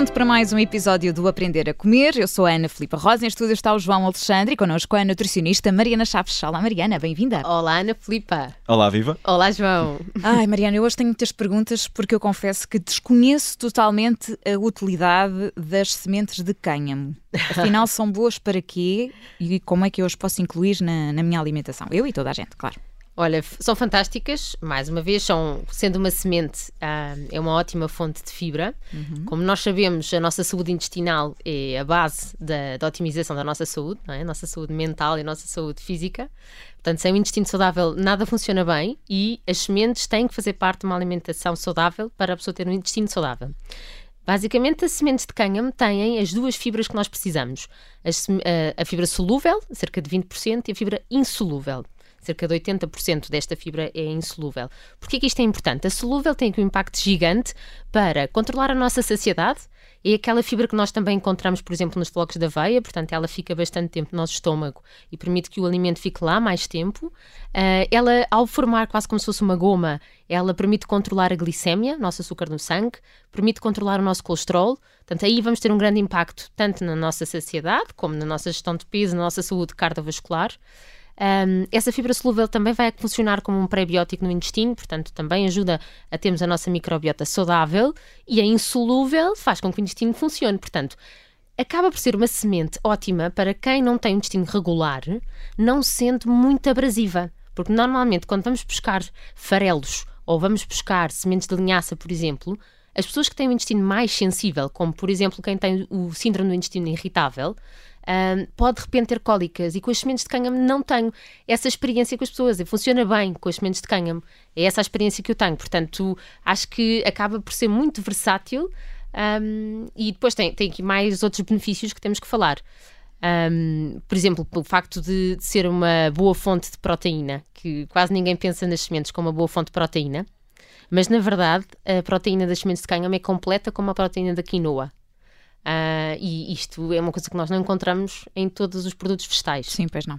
pronto para mais um episódio do Aprender a Comer. Eu sou a Ana Filipa Rosa. Em estúdio está o João Alexandre e connosco a nutricionista Mariana Chaves. Olá, Mariana, bem-vinda. Olá, Ana Filipa. Olá, Viva. Olá, João. Ai, Mariana, eu hoje tenho muitas perguntas porque eu confesso que desconheço totalmente a utilidade das sementes de cânhamo. Afinal, são boas para quê e como é que eu as posso incluir na, na minha alimentação? Eu e toda a gente, claro. Olha, são fantásticas, mais uma vez, são, sendo uma semente, ah, é uma ótima fonte de fibra. Uhum. Como nós sabemos, a nossa saúde intestinal é a base da, da otimização da nossa saúde, não é? a nossa saúde mental e a nossa saúde física. Portanto, sem o intestino saudável, nada funciona bem e as sementes têm que fazer parte de uma alimentação saudável para a pessoa ter um intestino saudável. Basicamente, as sementes de cânhamo têm as duas fibras que nós precisamos: a, a fibra solúvel, cerca de 20%, e a fibra insolúvel cerca de 80% desta fibra é insolúvel. Porquê que isto é importante? A solúvel tem um impacto gigante para controlar a nossa saciedade, é aquela fibra que nós também encontramos, por exemplo, nos flocos da aveia, portanto, ela fica bastante tempo no nosso estômago e permite que o alimento fique lá mais tempo. Uh, ela, ao formar quase como se fosse uma goma, ela permite controlar a glicémia, nosso açúcar no sangue, permite controlar o nosso colesterol. Portanto, aí vamos ter um grande impacto tanto na nossa saciedade, como na nossa gestão de peso, na nossa saúde cardiovascular. Um, essa fibra solúvel também vai funcionar como um pré-biótico no intestino, portanto, também ajuda a termos a nossa microbiota saudável e a insolúvel faz com que o intestino funcione. Portanto, acaba por ser uma semente ótima para quem não tem um intestino regular, não sendo muito abrasiva. Porque normalmente, quando vamos buscar farelos ou vamos buscar sementes de linhaça, por exemplo, as pessoas que têm o intestino mais sensível, como por exemplo quem tem o síndrome do intestino irritável, um, pode de repente ter cólicas e com as sementes de cânhamo não tenho essa experiência com as pessoas. E funciona bem com as sementes de cânhamo. É essa a experiência que eu tenho. Portanto, acho que acaba por ser muito versátil um, e depois tem, tem aqui mais outros benefícios que temos que falar. Um, por exemplo, o facto de, de, ser uma boa fonte de proteína, que quase ninguém pensa nas sementes como uma boa fonte de proteína, mas na verdade a proteína das sementes de cânhamo é completa como a proteína da quinoa. E isto é uma coisa que nós não encontramos em todos os produtos vegetais. Sim, pois não.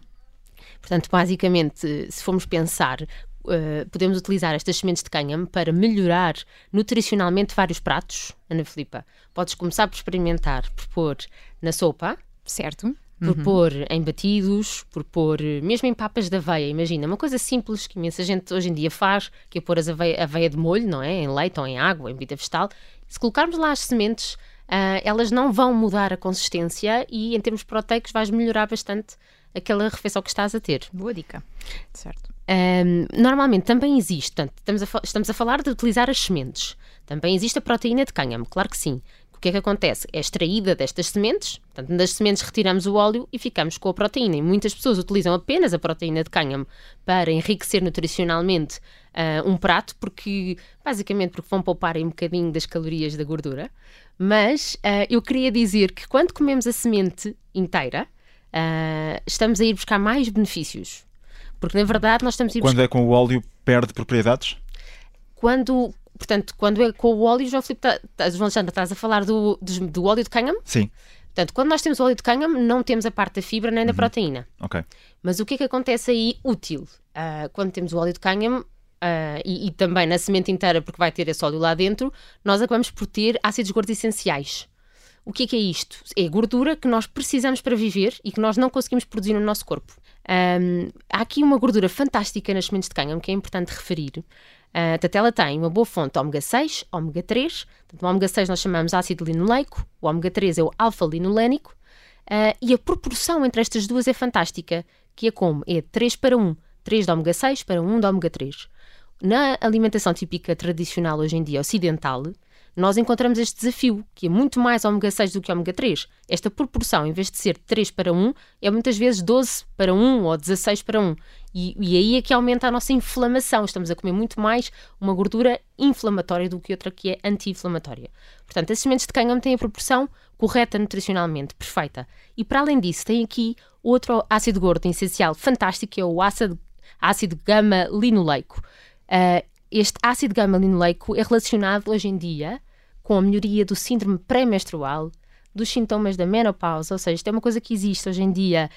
Portanto, basicamente, se formos pensar, uh, podemos utilizar estas sementes de cânhamo para melhorar nutricionalmente vários pratos. Ana Filipa, podes começar por experimentar, por pôr na sopa. Certo. Por uhum. pôr em batidos, por pôr mesmo em papas de aveia. Imagina, uma coisa simples que imensa gente hoje em dia faz, que é pôr as aveia, aveia de molho, não é? Em leite ou em água, em bebida vegetal. Se colocarmos lá as sementes, uh, elas não vão mudar a consistência e, em termos proteicos, vais melhorar bastante aquela refeição que estás a ter. Boa dica. Certo. Um, normalmente também existe, portanto, estamos a, estamos a falar de utilizar as sementes. Também existe a proteína de cânhamo, claro que sim. O que é que acontece? É extraída destas sementes, portanto, das sementes retiramos o óleo e ficamos com a proteína. E muitas pessoas utilizam apenas a proteína de cânhamo para enriquecer nutricionalmente uh, um prato, porque basicamente porque vão poupar um bocadinho das calorias da gordura. Mas uh, eu queria dizer que quando comemos a semente inteira, uh, estamos a ir buscar mais benefícios. Porque na verdade nós estamos a ir Quando é com o óleo, perde propriedades? Quando, portanto, quando é com o óleo, João Filipe, tá, tá, João Alexandre, estás a falar do, do, do óleo de cânhamo? Sim. Portanto, quando nós temos o óleo de cânhamo, não temos a parte da fibra nem da uhum. proteína. Ok. Mas o que é que acontece aí útil? Uh, quando temos o óleo de cânhamo, Uh, e, e, também na semente inteira, porque vai ter esse óleo lá dentro, nós acabamos por ter ácidos gordos essenciais. O que é, que é isto? É gordura que nós precisamos para viver e que nós não conseguimos produzir no nosso corpo. Um, há aqui uma gordura fantástica nas sementes de cânhamo que é importante referir. Uh, portanto, ela tem uma boa fonte ômega 6, ômega 3. Portanto, o ômega 6 nós chamamos ácido linoleico, o ômega 3 é o alfa-linolénico. Uh, e a proporção entre estas duas é fantástica, que é como? É 3 para 1. 3 de ômega 6 para 1 de ômega 3. Na alimentação típica tradicional hoje em dia ocidental, nós encontramos este desafio, que é muito mais ômega 6 do que ômega 3. Esta proporção, em vez de ser 3 para 1, é muitas vezes 12 para 1 ou 16 para 1. E, e aí é que aumenta a nossa inflamação. Estamos a comer muito mais uma gordura inflamatória do que outra que é anti-inflamatória. Portanto, as sementes de cânhamo têm a proporção correta nutricionalmente, perfeita. E para além disso, tem aqui outro ácido gordo essencial fantástico, que é o ácido, ácido gama-linoleico. Uh, este ácido gama-linoleico é relacionado hoje em dia com a melhoria do síndrome pré-menstrual, dos sintomas da menopausa, ou seja, isto é uma coisa que existe hoje em dia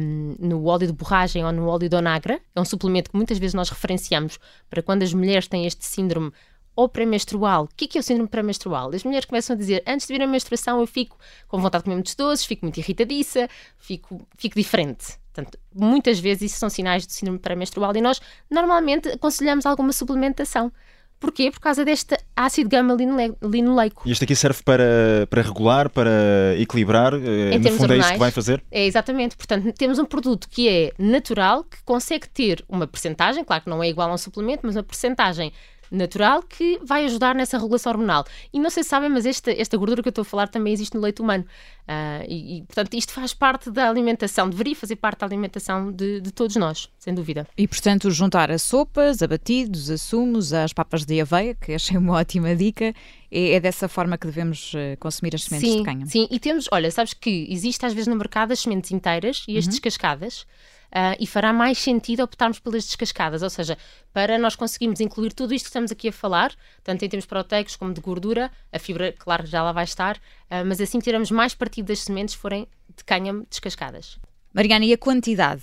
um, no óleo de borragem ou no óleo de onagra, é um suplemento que muitas vezes nós referenciamos para quando as mulheres têm este síndrome ou pré-menstrual. O que é, é o síndrome pré-menstrual? As mulheres começam a dizer, antes de vir a menstruação eu fico com vontade de comer muitos doces, fico muito irritadiça, fico, fico diferente. Portanto, muitas vezes isso são sinais do síndrome pré-menstrual e nós normalmente aconselhamos alguma suplementação. Porquê? Por causa deste ácido gama-linoleico. E este aqui serve para, para regular, para equilibrar? Eh, em no fundo é isso que vai fazer? É, exatamente. Portanto, temos um produto que é natural, que consegue ter uma percentagem, claro que não é igual a um suplemento, mas uma percentagem natural que vai ajudar nessa regulação hormonal. E não sei se sabem, mas esta, esta gordura que eu estou a falar também existe no leite humano. Uh, e, e, portanto, isto faz parte da alimentação, deveria fazer parte da alimentação de, de, todos nós, sem dúvida. E, portanto, juntar a sopas, a batidos, a sumos, as papas de aveia, que achei uma ótima dica, é, é dessa forma que devemos uh, consumir as sementes sim, de cânhamo. Sim, e temos, olha, sabes que existe às vezes no mercado as sementes inteiras e as uhum. descascadas. Uh, e fará mais sentido optarmos pelas descascadas, ou seja, para nós conseguirmos incluir tudo isto que estamos aqui a falar, tanto em termos proteicos como de gordura, a fibra, claro, já lá vai estar, uh, mas assim tiramos mais partido das sementes forem de cânhamo descascadas. Mariana, e a quantidade?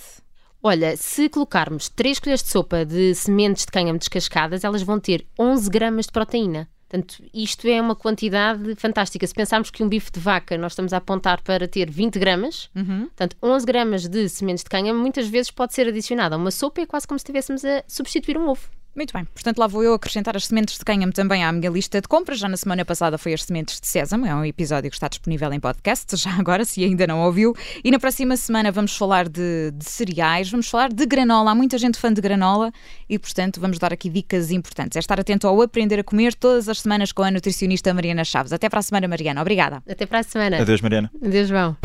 Olha, se colocarmos 3 colheres de sopa de sementes de cânhamo descascadas, elas vão ter 11 gramas de proteína. Portanto, isto é uma quantidade fantástica. Se pensarmos que um bife de vaca nós estamos a apontar para ter 20 gramas, uhum. portanto, 11 gramas de sementes de cânhamo muitas vezes pode ser adicionada a uma sopa, é quase como se estivéssemos a substituir um ovo. Muito bem, portanto lá vou eu acrescentar as sementes de cânhamo também à minha lista de compras. Já na semana passada foi as sementes de sésamo, é um episódio que está disponível em podcast, já agora, se ainda não ouviu. E na próxima semana vamos falar de, de cereais, vamos falar de granola. Há muita gente fã de granola e, portanto, vamos dar aqui dicas importantes. É estar atento ao aprender a comer todas as semanas com a nutricionista Mariana Chaves. Até para a semana, Mariana. Obrigada. Até para a semana. Adeus, Mariana. Adeus, João.